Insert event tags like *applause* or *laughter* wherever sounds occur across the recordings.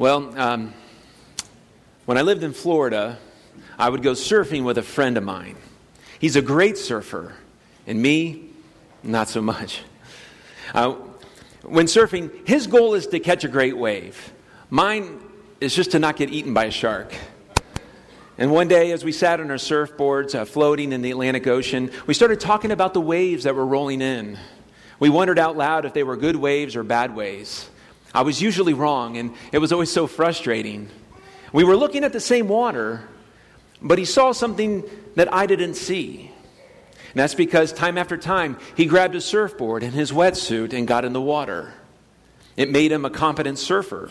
Well, um, when I lived in Florida, I would go surfing with a friend of mine. He's a great surfer, and me, not so much. Uh, when surfing, his goal is to catch a great wave. Mine is just to not get eaten by a shark. And one day, as we sat on our surfboards uh, floating in the Atlantic Ocean, we started talking about the waves that were rolling in. We wondered out loud if they were good waves or bad waves. I was usually wrong, and it was always so frustrating. We were looking at the same water, but he saw something that I didn't see. And that's because time after time, he grabbed a surfboard and his wetsuit and got in the water. It made him a competent surfer.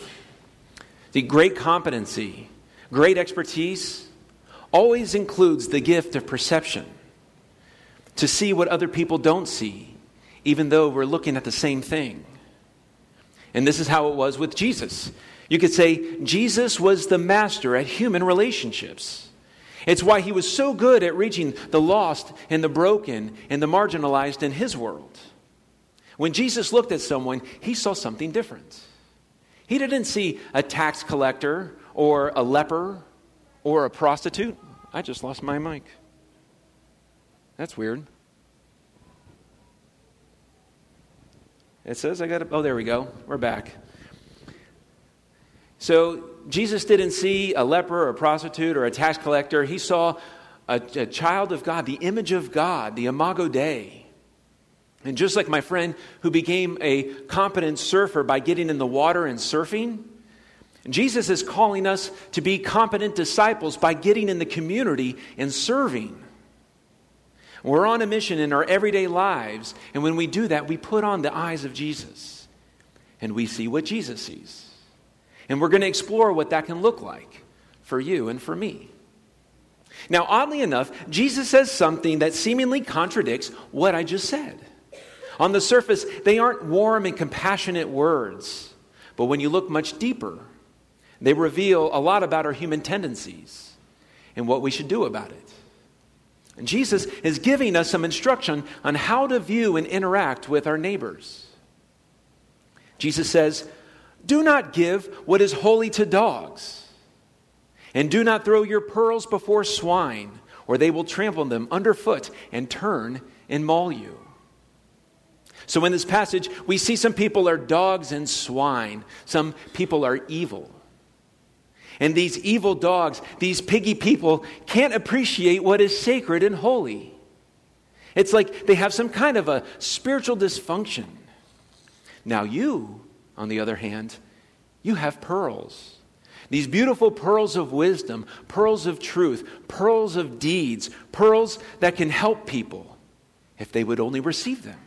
The great competency, great expertise, always includes the gift of perception to see what other people don't see, even though we're looking at the same thing. And this is how it was with Jesus. You could say Jesus was the master at human relationships. It's why he was so good at reaching the lost and the broken and the marginalized in his world. When Jesus looked at someone, he saw something different. He didn't see a tax collector or a leper or a prostitute. I just lost my mic. That's weird. It says I got to, oh, there we go. We're back. So Jesus didn't see a leper or a prostitute or a tax collector. He saw a, a child of God, the image of God, the imago Dei. And just like my friend who became a competent surfer by getting in the water and surfing, Jesus is calling us to be competent disciples by getting in the community and serving. We're on a mission in our everyday lives, and when we do that, we put on the eyes of Jesus and we see what Jesus sees. And we're going to explore what that can look like for you and for me. Now, oddly enough, Jesus says something that seemingly contradicts what I just said. On the surface, they aren't warm and compassionate words, but when you look much deeper, they reveal a lot about our human tendencies and what we should do about it. And Jesus is giving us some instruction on how to view and interact with our neighbors. Jesus says, do not give what is holy to dogs. And do not throw your pearls before swine, or they will trample them underfoot and turn and maul you. So, in this passage, we see some people are dogs and swine, some people are evil. And these evil dogs, these piggy people, can't appreciate what is sacred and holy. It's like they have some kind of a spiritual dysfunction. Now, you on the other hand, you have pearls. These beautiful pearls of wisdom, pearls of truth, pearls of deeds, pearls that can help people if they would only receive them.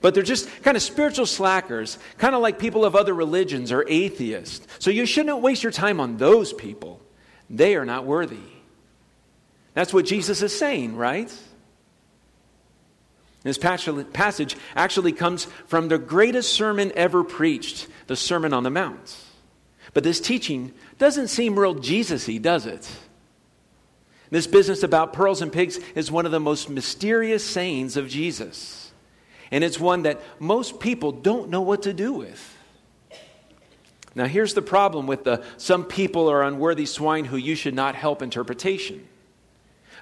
But they're just kind of spiritual slackers, kind of like people of other religions or atheists. So you shouldn't waste your time on those people. They are not worthy. That's what Jesus is saying, right? This passage actually comes from the greatest sermon ever preached, the Sermon on the Mount. But this teaching doesn't seem real Jesus y, does it? This business about pearls and pigs is one of the most mysterious sayings of Jesus. And it's one that most people don't know what to do with. Now, here's the problem with the some people are unworthy swine who you should not help interpretation.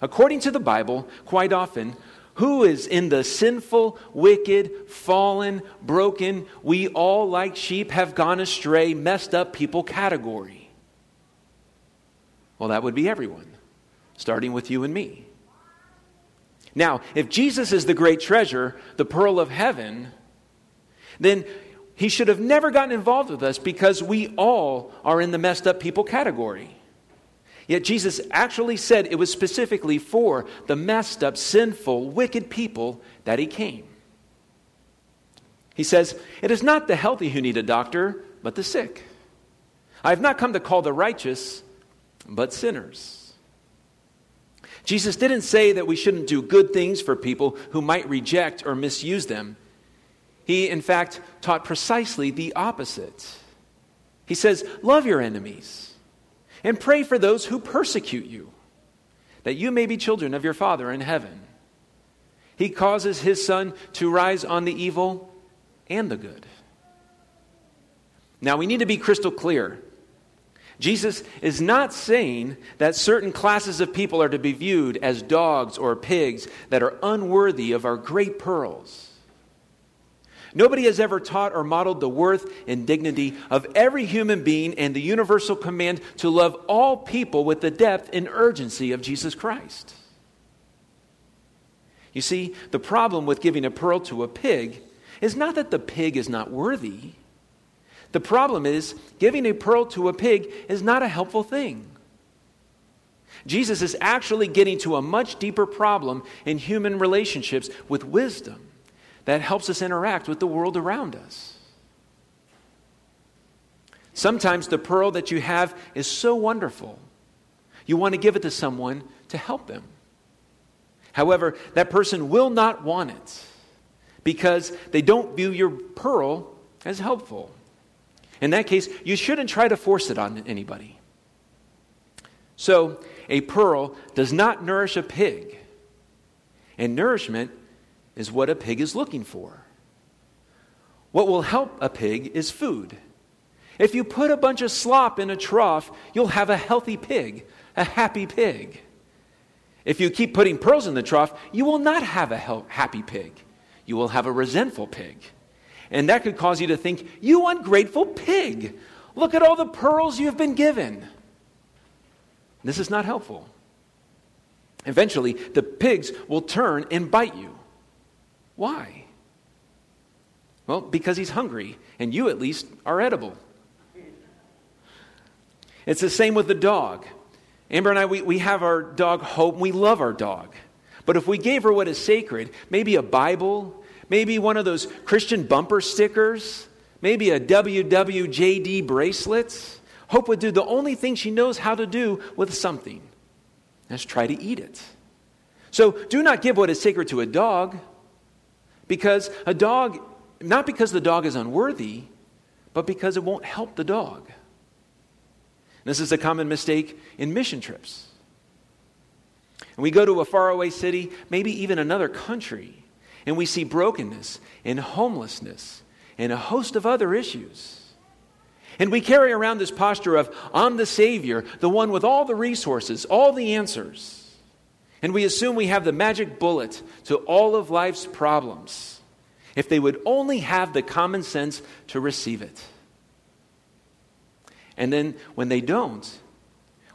According to the Bible, quite often, who is in the sinful, wicked, fallen, broken, we all like sheep have gone astray, messed up people category? Well, that would be everyone, starting with you and me. Now, if Jesus is the great treasure, the pearl of heaven, then he should have never gotten involved with us because we all are in the messed up people category. Yet Jesus actually said it was specifically for the messed up, sinful, wicked people that he came. He says, It is not the healthy who need a doctor, but the sick. I have not come to call the righteous, but sinners. Jesus didn't say that we shouldn't do good things for people who might reject or misuse them. He, in fact, taught precisely the opposite. He says, Love your enemies and pray for those who persecute you, that you may be children of your Father in heaven. He causes his sun to rise on the evil and the good. Now, we need to be crystal clear. Jesus is not saying that certain classes of people are to be viewed as dogs or pigs that are unworthy of our great pearls. Nobody has ever taught or modeled the worth and dignity of every human being and the universal command to love all people with the depth and urgency of Jesus Christ. You see, the problem with giving a pearl to a pig is not that the pig is not worthy. The problem is, giving a pearl to a pig is not a helpful thing. Jesus is actually getting to a much deeper problem in human relationships with wisdom that helps us interact with the world around us. Sometimes the pearl that you have is so wonderful, you want to give it to someone to help them. However, that person will not want it because they don't view your pearl as helpful. In that case, you shouldn't try to force it on anybody. So, a pearl does not nourish a pig, and nourishment is what a pig is looking for. What will help a pig is food. If you put a bunch of slop in a trough, you'll have a healthy pig, a happy pig. If you keep putting pearls in the trough, you will not have a happy pig. You will have a resentful pig. And that could cause you to think, You ungrateful pig, look at all the pearls you have been given. This is not helpful. Eventually, the pigs will turn and bite you. Why? Well, because he's hungry, and you at least are edible. It's the same with the dog. Amber and I, we, we have our dog Hope, and we love our dog. But if we gave her what is sacred, maybe a Bible, maybe one of those Christian bumper stickers, maybe a WWJD bracelet, Hope would do the only thing she knows how to do with something. That's try to eat it. So do not give what is sacred to a dog. Because a dog, not because the dog is unworthy, but because it won't help the dog. This is a common mistake in mission trips. And we go to a faraway city, maybe even another country, and we see brokenness and homelessness and a host of other issues. And we carry around this posture of, I'm the Savior, the one with all the resources, all the answers. And we assume we have the magic bullet to all of life's problems if they would only have the common sense to receive it. And then when they don't,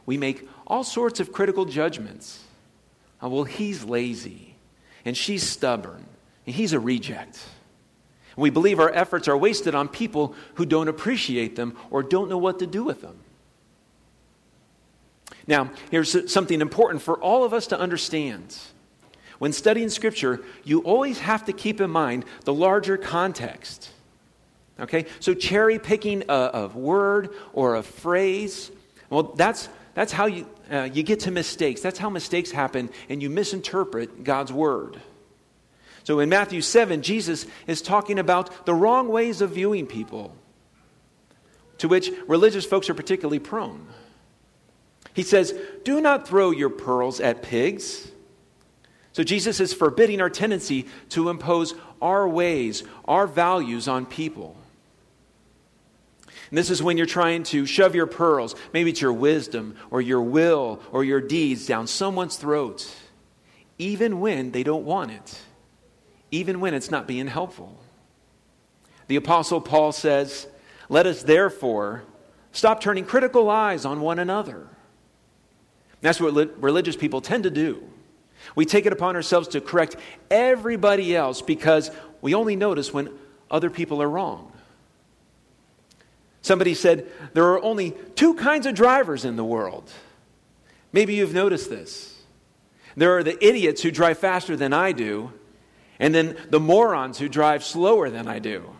we make all sorts of critical judgments. Oh, well, he's lazy, and she's stubborn, he's a reject. We believe our efforts are wasted on people who don't appreciate them or don't know what to do with them. Now, here's something important for all of us to understand. When studying Scripture, you always have to keep in mind the larger context. Okay? So, cherry picking a, a word or a phrase, well, that's, that's how you, uh, you get to mistakes. That's how mistakes happen, and you misinterpret God's word. So, in Matthew 7, Jesus is talking about the wrong ways of viewing people, to which religious folks are particularly prone. He says, Do not throw your pearls at pigs. So Jesus is forbidding our tendency to impose our ways, our values on people. And this is when you're trying to shove your pearls, maybe it's your wisdom or your will or your deeds, down someone's throat, even when they don't want it, even when it's not being helpful. The Apostle Paul says, Let us therefore stop turning critical eyes on one another that's what religious people tend to do. We take it upon ourselves to correct everybody else because we only notice when other people are wrong. Somebody said there are only two kinds of drivers in the world. Maybe you've noticed this. There are the idiots who drive faster than I do, and then the morons who drive slower than I do.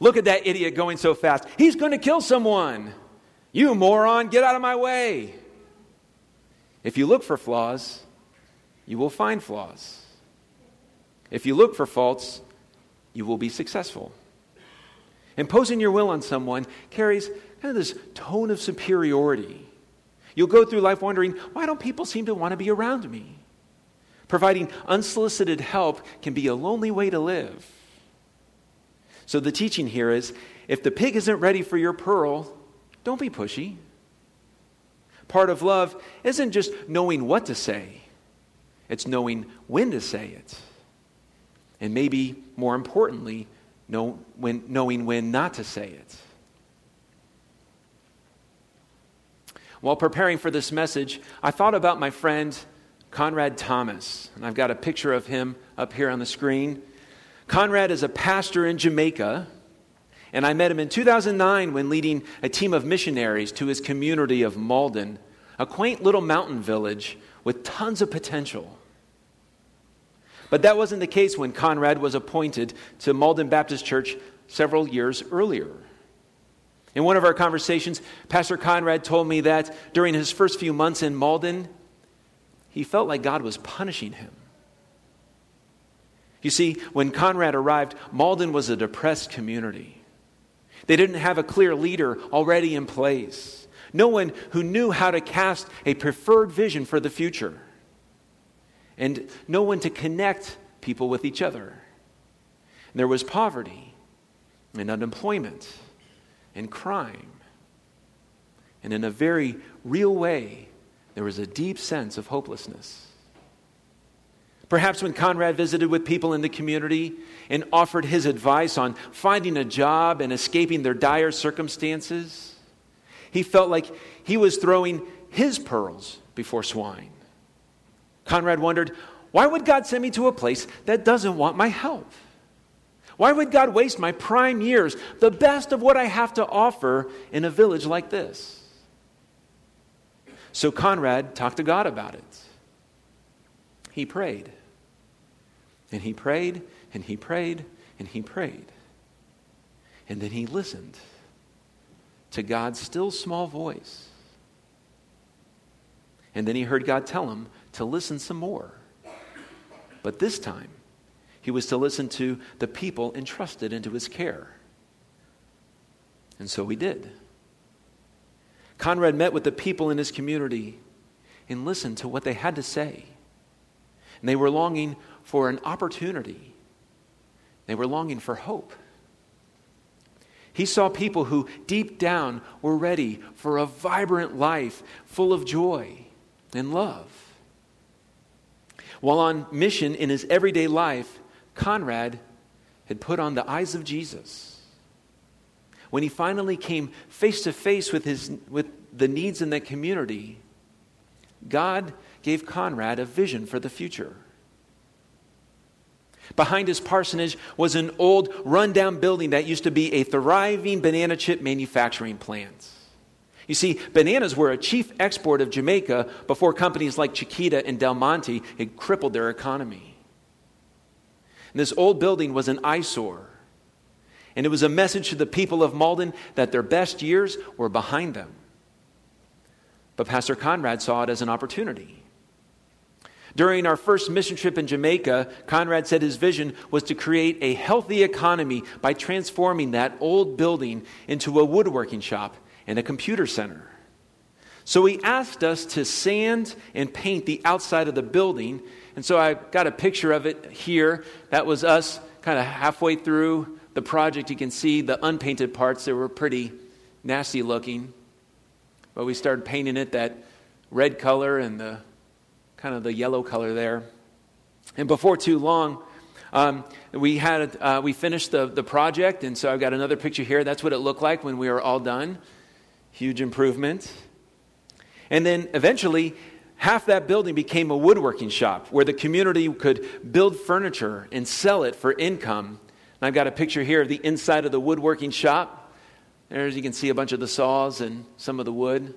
Look at that idiot going so fast. He's going to kill someone. You moron, get out of my way. If you look for flaws, you will find flaws. If you look for faults, you will be successful. Imposing your will on someone carries kind of this tone of superiority. You'll go through life wondering, why don't people seem to want to be around me? Providing unsolicited help can be a lonely way to live. So the teaching here is if the pig isn't ready for your pearl, don't be pushy. Part of love isn't just knowing what to say, it's knowing when to say it. And maybe more importantly, know when, knowing when not to say it. While preparing for this message, I thought about my friend Conrad Thomas, and I've got a picture of him up here on the screen. Conrad is a pastor in Jamaica, and I met him in 2009 when leading a team of missionaries to his community of Maldon, a quaint little mountain village with tons of potential. But that wasn't the case when Conrad was appointed to Maldon Baptist Church several years earlier. In one of our conversations, Pastor Conrad told me that during his first few months in Maldon, he felt like God was punishing him. You see, when Conrad arrived, Maldon was a depressed community. They didn't have a clear leader already in place, no one who knew how to cast a preferred vision for the future, and no one to connect people with each other. And there was poverty and unemployment and crime. And in a very real way, there was a deep sense of hopelessness. Perhaps when Conrad visited with people in the community and offered his advice on finding a job and escaping their dire circumstances, he felt like he was throwing his pearls before swine. Conrad wondered, why would God send me to a place that doesn't want my help? Why would God waste my prime years, the best of what I have to offer, in a village like this? So Conrad talked to God about it. He prayed. And he prayed, and he prayed, and he prayed. And then he listened to God's still small voice. And then he heard God tell him to listen some more. But this time, he was to listen to the people entrusted into his care. And so he did. Conrad met with the people in his community and listened to what they had to say. And they were longing for an opportunity, they were longing for hope. He saw people who deep down were ready for a vibrant life full of joy and love. While on mission in his everyday life, Conrad had put on the eyes of Jesus. When he finally came face to face with, his, with the needs in that community, God gave Conrad a vision for the future. Behind his parsonage was an old, rundown building that used to be a thriving banana chip manufacturing plant. You see, bananas were a chief export of Jamaica before companies like Chiquita and Del Monte had crippled their economy. And this old building was an eyesore. And it was a message to the people of Maldon that their best years were behind them. But Pastor Conrad saw it as an opportunity. During our first mission trip in Jamaica, Conrad said his vision was to create a healthy economy by transforming that old building into a woodworking shop and a computer center. So he asked us to sand and paint the outside of the building and so I got a picture of it here. That was us kind of halfway through the project. You can see the unpainted parts, they were pretty nasty looking. But we started painting it that red color and the kind of the yellow color there. And before too long, um, we had uh, we finished the, the project, and so I've got another picture here. That's what it looked like when we were all done. Huge improvement. And then eventually, half that building became a woodworking shop where the community could build furniture and sell it for income. And I've got a picture here of the inside of the woodworking shop. There, as you can see, a bunch of the saws and some of the wood.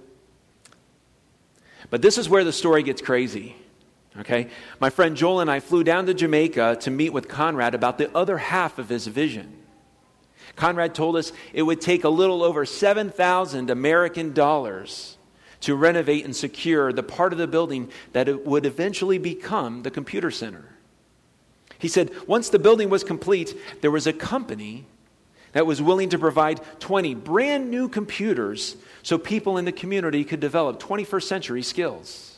But this is where the story gets crazy. Okay? My friend Joel and I flew down to Jamaica to meet with Conrad about the other half of his vision. Conrad told us it would take a little over 7,000 American dollars to renovate and secure the part of the building that it would eventually become the computer center. He said once the building was complete, there was a company that was willing to provide 20 brand new computers so people in the community could develop 21st century skills.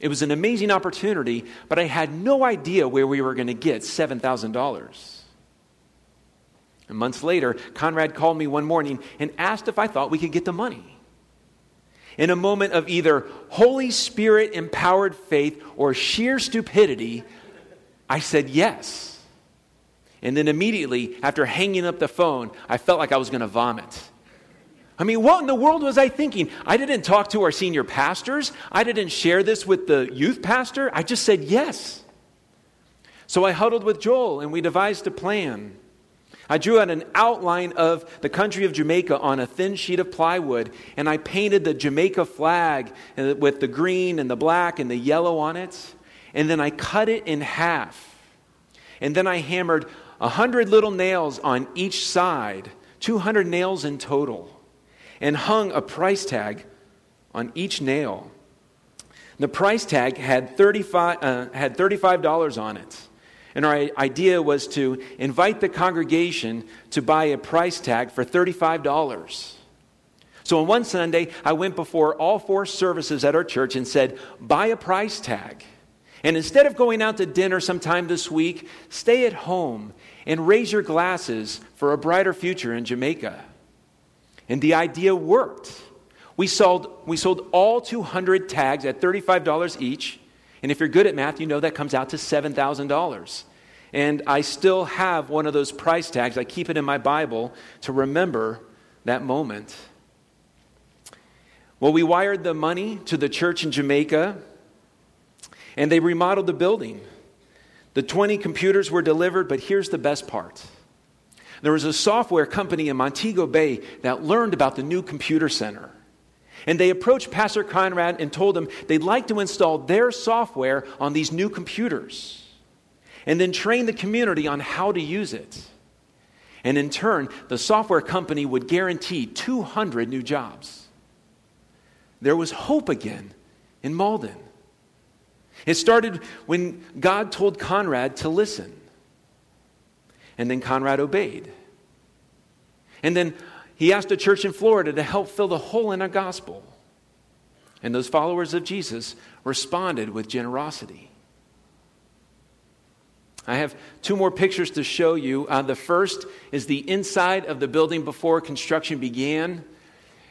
It was an amazing opportunity, but I had no idea where we were going to get $7,000. And months later, Conrad called me one morning and asked if I thought we could get the money. In a moment of either Holy Spirit empowered faith or sheer stupidity, I said yes. And then immediately, after hanging up the phone, I felt like I was going to vomit. I mean, what in the world was I thinking? I didn't talk to our senior pastors. I didn't share this with the youth pastor. I just said yes. So I huddled with Joel and we devised a plan. I drew out an outline of the country of Jamaica on a thin sheet of plywood, and I painted the Jamaica flag uh, with the green and the black and the yellow on it. And then I cut it in half. And then I hammered a hundred little nails on each side, 200 nails in total, and hung a price tag on each nail. The price tag had, 35, uh, had $35 on it. And our idea was to invite the congregation to buy a price tag for $35. So on one Sunday, I went before all four services at our church and said, Buy a price tag. And instead of going out to dinner sometime this week, stay at home and raise your glasses for a brighter future in Jamaica. And the idea worked. We sold, we sold all 200 tags at $35 each. And if you're good at math, you know that comes out to $7,000. And I still have one of those price tags. I keep it in my Bible to remember that moment. Well, we wired the money to the church in Jamaica, and they remodeled the building. The 20 computers were delivered, but here's the best part. There was a software company in Montego Bay that learned about the new computer center. And they approached Pastor Conrad and told him they'd like to install their software on these new computers and then train the community on how to use it. And in turn, the software company would guarantee 200 new jobs. There was hope again in Maldon. It started when God told Conrad to listen. And then Conrad obeyed. And then he asked a church in Florida to help fill the hole in our gospel. And those followers of Jesus responded with generosity. I have two more pictures to show you. Uh, the first is the inside of the building before construction began.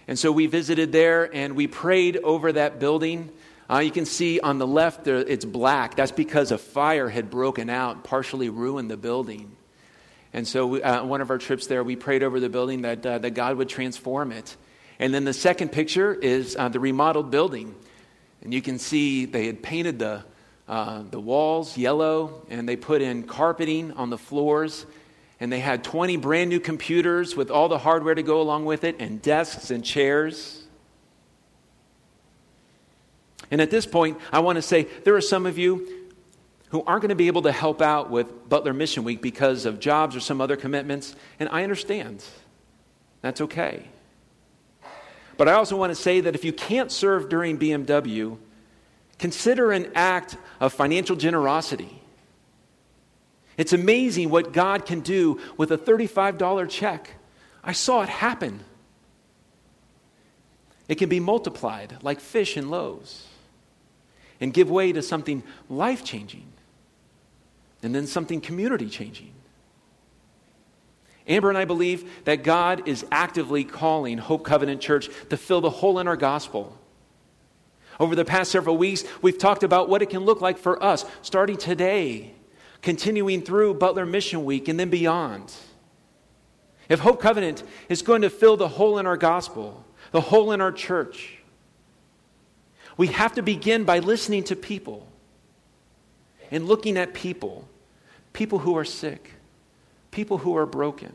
And so we visited there and we prayed over that building. Uh, you can see on the left there, it's black. That's because a fire had broken out, partially ruined the building. And so, we, uh, one of our trips there, we prayed over the building that, uh, that God would transform it. And then the second picture is uh, the remodeled building. And you can see they had painted the, uh, the walls yellow, and they put in carpeting on the floors. And they had 20 brand new computers with all the hardware to go along with it, and desks and chairs. And at this point, I want to say there are some of you who aren't going to be able to help out with Butler Mission Week because of jobs or some other commitments, and I understand. That's okay. But I also want to say that if you can't serve during BMW, consider an act of financial generosity. It's amazing what God can do with a $35 check. I saw it happen. It can be multiplied like fish and loaves and give way to something life changing and then something community changing. Amber and I believe that God is actively calling Hope Covenant Church to fill the hole in our gospel. Over the past several weeks, we've talked about what it can look like for us, starting today, continuing through Butler Mission Week, and then beyond. If Hope Covenant is going to fill the hole in our gospel, the hole in our church, we have to begin by listening to people and looking at people people who are sick, people who are broken,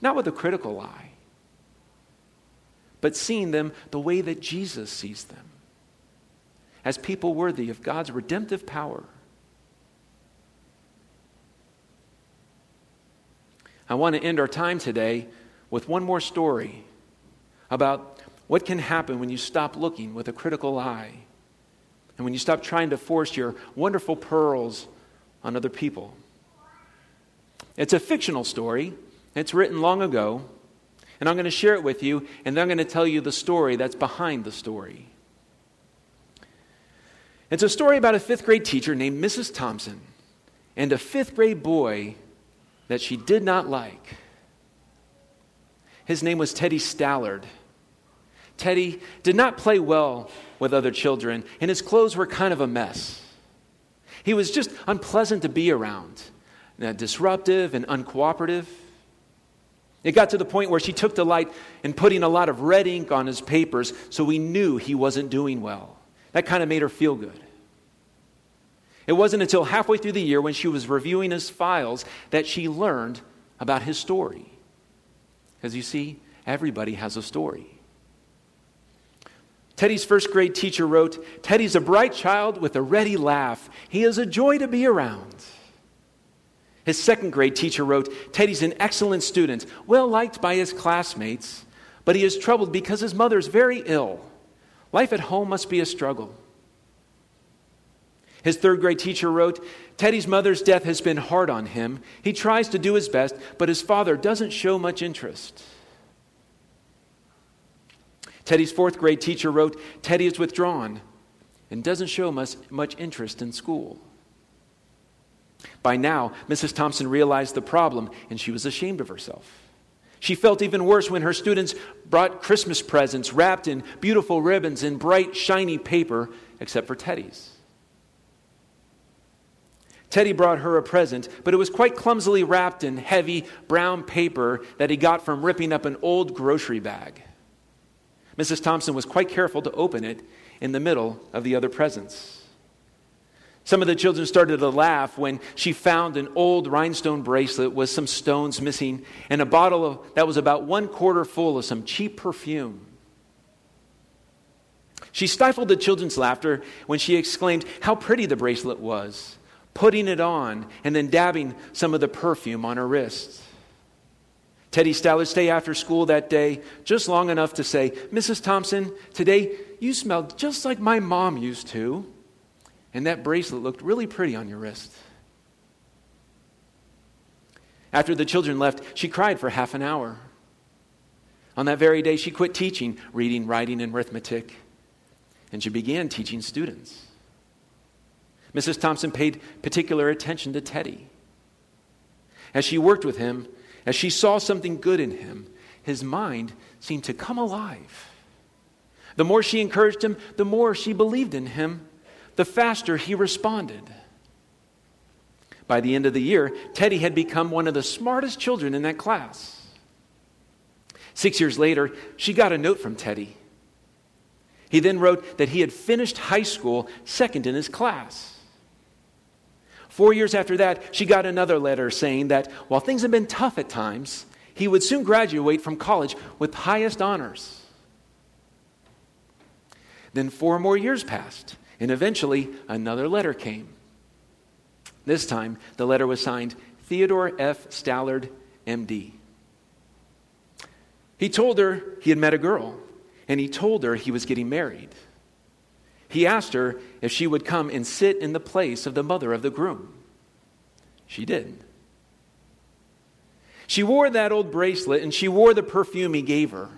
not with a critical eye, but seeing them the way that Jesus sees them as people worthy of God's redemptive power. I want to end our time today with one more story about what can happen when you stop looking with a critical eye and when you stop trying to force your wonderful pearls on other people. It's a fictional story, it's written long ago, and I'm going to share it with you, and then I'm going to tell you the story that's behind the story. It's a story about a fifth grade teacher named Mrs. Thompson and a fifth grade boy that she did not like. His name was Teddy Stallard. Teddy did not play well with other children, and his clothes were kind of a mess. He was just unpleasant to be around, uh, disruptive and uncooperative. It got to the point where she took delight in putting a lot of red ink on his papers so we knew he wasn't doing well. That kind of made her feel good. It wasn't until halfway through the year when she was reviewing his files that she learned about his story. Because you see, everybody has a story. Teddy's first grade teacher wrote Teddy's a bright child with a ready laugh. He is a joy to be around. His second grade teacher wrote Teddy's an excellent student, well liked by his classmates, but he is troubled because his mother is very ill. Life at home must be a struggle. His third grade teacher wrote Teddy's mother's death has been hard on him. He tries to do his best, but his father doesn't show much interest. Teddy's fourth grade teacher wrote Teddy is withdrawn and doesn't show much, much interest in school. By now, Mrs. Thompson realized the problem and she was ashamed of herself. She felt even worse when her students brought Christmas presents wrapped in beautiful ribbons and bright, shiny paper, except for Teddy's. Teddy brought her a present, but it was quite clumsily wrapped in heavy brown paper that he got from ripping up an old grocery bag. Mrs. Thompson was quite careful to open it in the middle of the other presents. Some of the children started to laugh when she found an old rhinestone bracelet with some stones missing and a bottle of, that was about one quarter full of some cheap perfume. She stifled the children's laughter when she exclaimed how pretty the bracelet was, putting it on and then dabbing some of the perfume on her wrist. Teddy Stallard stayed after school that day just long enough to say, Mrs. Thompson, today you smell just like my mom used to. And that bracelet looked really pretty on your wrist. After the children left, she cried for half an hour. On that very day, she quit teaching reading, writing, and arithmetic, and she began teaching students. Mrs. Thompson paid particular attention to Teddy. As she worked with him, as she saw something good in him, his mind seemed to come alive. The more she encouraged him, the more she believed in him the faster he responded. By the end of the year, Teddy had become one of the smartest children in that class. Six years later, she got a note from Teddy. He then wrote that he had finished high school second in his class. Four years after that, she got another letter saying that while things had been tough at times, he would soon graduate from college with highest honors. Then four more years passed, and eventually, another letter came. This time, the letter was signed Theodore F. Stallard, MD. He told her he had met a girl, and he told her he was getting married. He asked her if she would come and sit in the place of the mother of the groom. She did. She wore that old bracelet and she wore the perfume he gave her.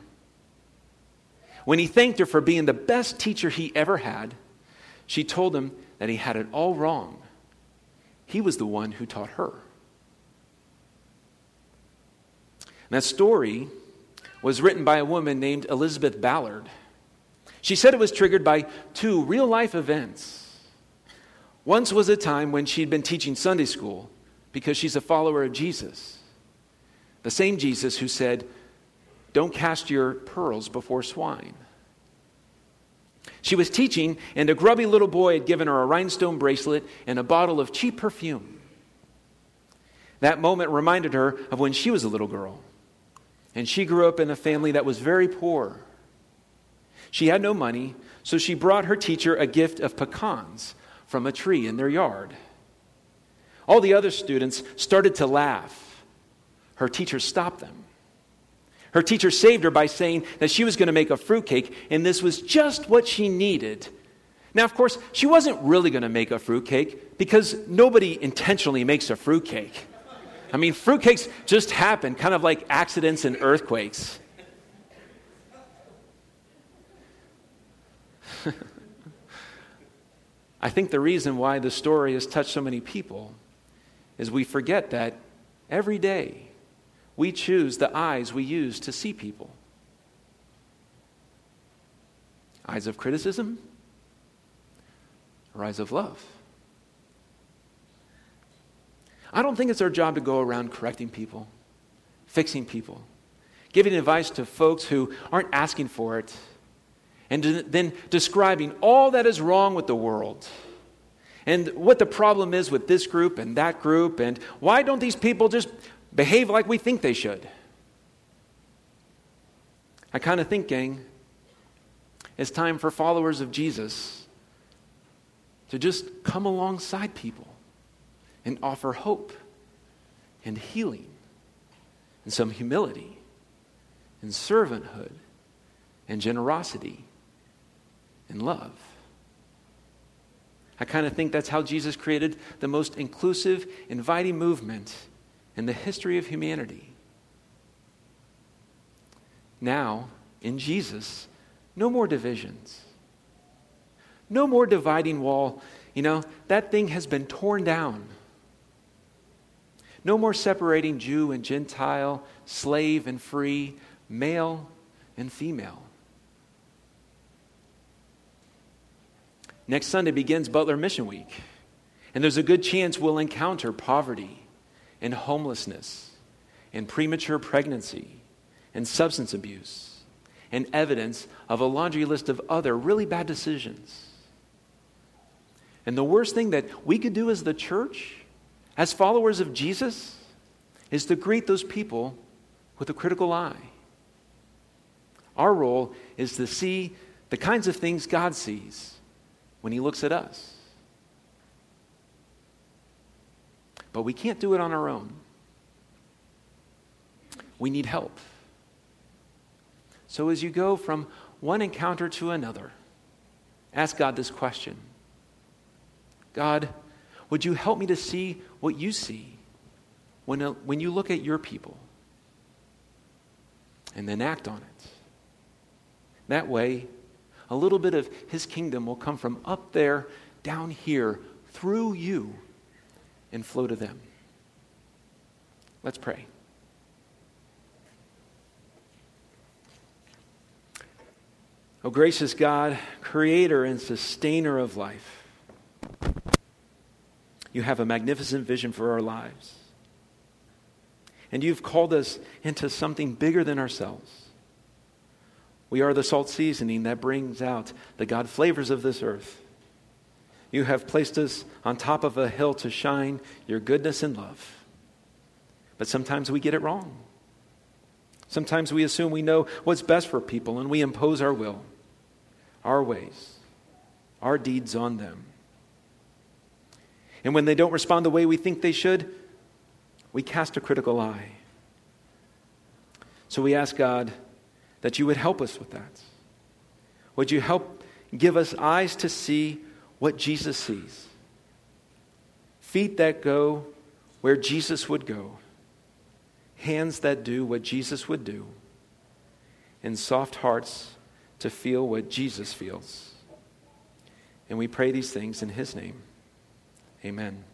When he thanked her for being the best teacher he ever had, she told him that he had it all wrong. He was the one who taught her. And that story was written by a woman named Elizabeth Ballard. She said it was triggered by two real life events. Once was a time when she'd been teaching Sunday school because she's a follower of Jesus. The same Jesus who said, Don't cast your pearls before swine. She was teaching, and a grubby little boy had given her a rhinestone bracelet and a bottle of cheap perfume. That moment reminded her of when she was a little girl. And she grew up in a family that was very poor. She had no money, so she brought her teacher a gift of pecans from a tree in their yard. All the other students started to laugh. Her teacher stopped them. Her teacher saved her by saying that she was going to make a fruitcake, and this was just what she needed. Now, of course, she wasn't really going to make a fruitcake because nobody intentionally makes a fruitcake. I mean, fruitcakes just happen, kind of like accidents and earthquakes. *laughs* I think the reason why the story has touched so many people is we forget that every day we choose the eyes we use to see people. Eyes of criticism or eyes of love? I don't think it's our job to go around correcting people, fixing people, giving advice to folks who aren't asking for it, and then describing all that is wrong with the world and what the problem is with this group and that group, and why don't these people just behave like we think they should? I kind of think, gang, it's time for followers of Jesus to just come alongside people and offer hope and healing and some humility and servanthood and generosity and love. I kind of think that's how Jesus created the most inclusive, inviting movement in the history of humanity. Now, in Jesus, no more divisions. No more dividing wall. You know, that thing has been torn down. No more separating Jew and Gentile, slave and free, male and female. Next Sunday begins Butler Mission Week, and there's a good chance we'll encounter poverty and homelessness and premature pregnancy and substance abuse and evidence of a laundry list of other really bad decisions. And the worst thing that we could do as the church, as followers of Jesus, is to greet those people with a critical eye. Our role is to see the kinds of things God sees when He looks at us. But we can't do it on our own. We need help. So as you go from one encounter to another, ask God this question God, would you help me to see what you see when, uh, when you look at your people? And then act on it. That way, a little bit of his kingdom will come from up there down here through you and flow to them. Let's pray. O oh, gracious God, creator and sustainer of life, you have a magnificent vision for our lives. And you've called us into something bigger than ourselves. We are the salt seasoning that brings out the God flavors of this earth. You have placed us on top of a hill to shine your goodness and love. But sometimes we get it wrong. Sometimes we assume we know what's best for people and we impose our will, our ways, our deeds on them. And when they don't respond the way we think they should, we cast a critical eye. So we ask God that you would help us with that. Would you help give us eyes to see what Jesus sees? Feet that go where Jesus would go, hands that do what Jesus would do, and soft hearts to feel what Jesus feels. And we pray these things in His name. Amen.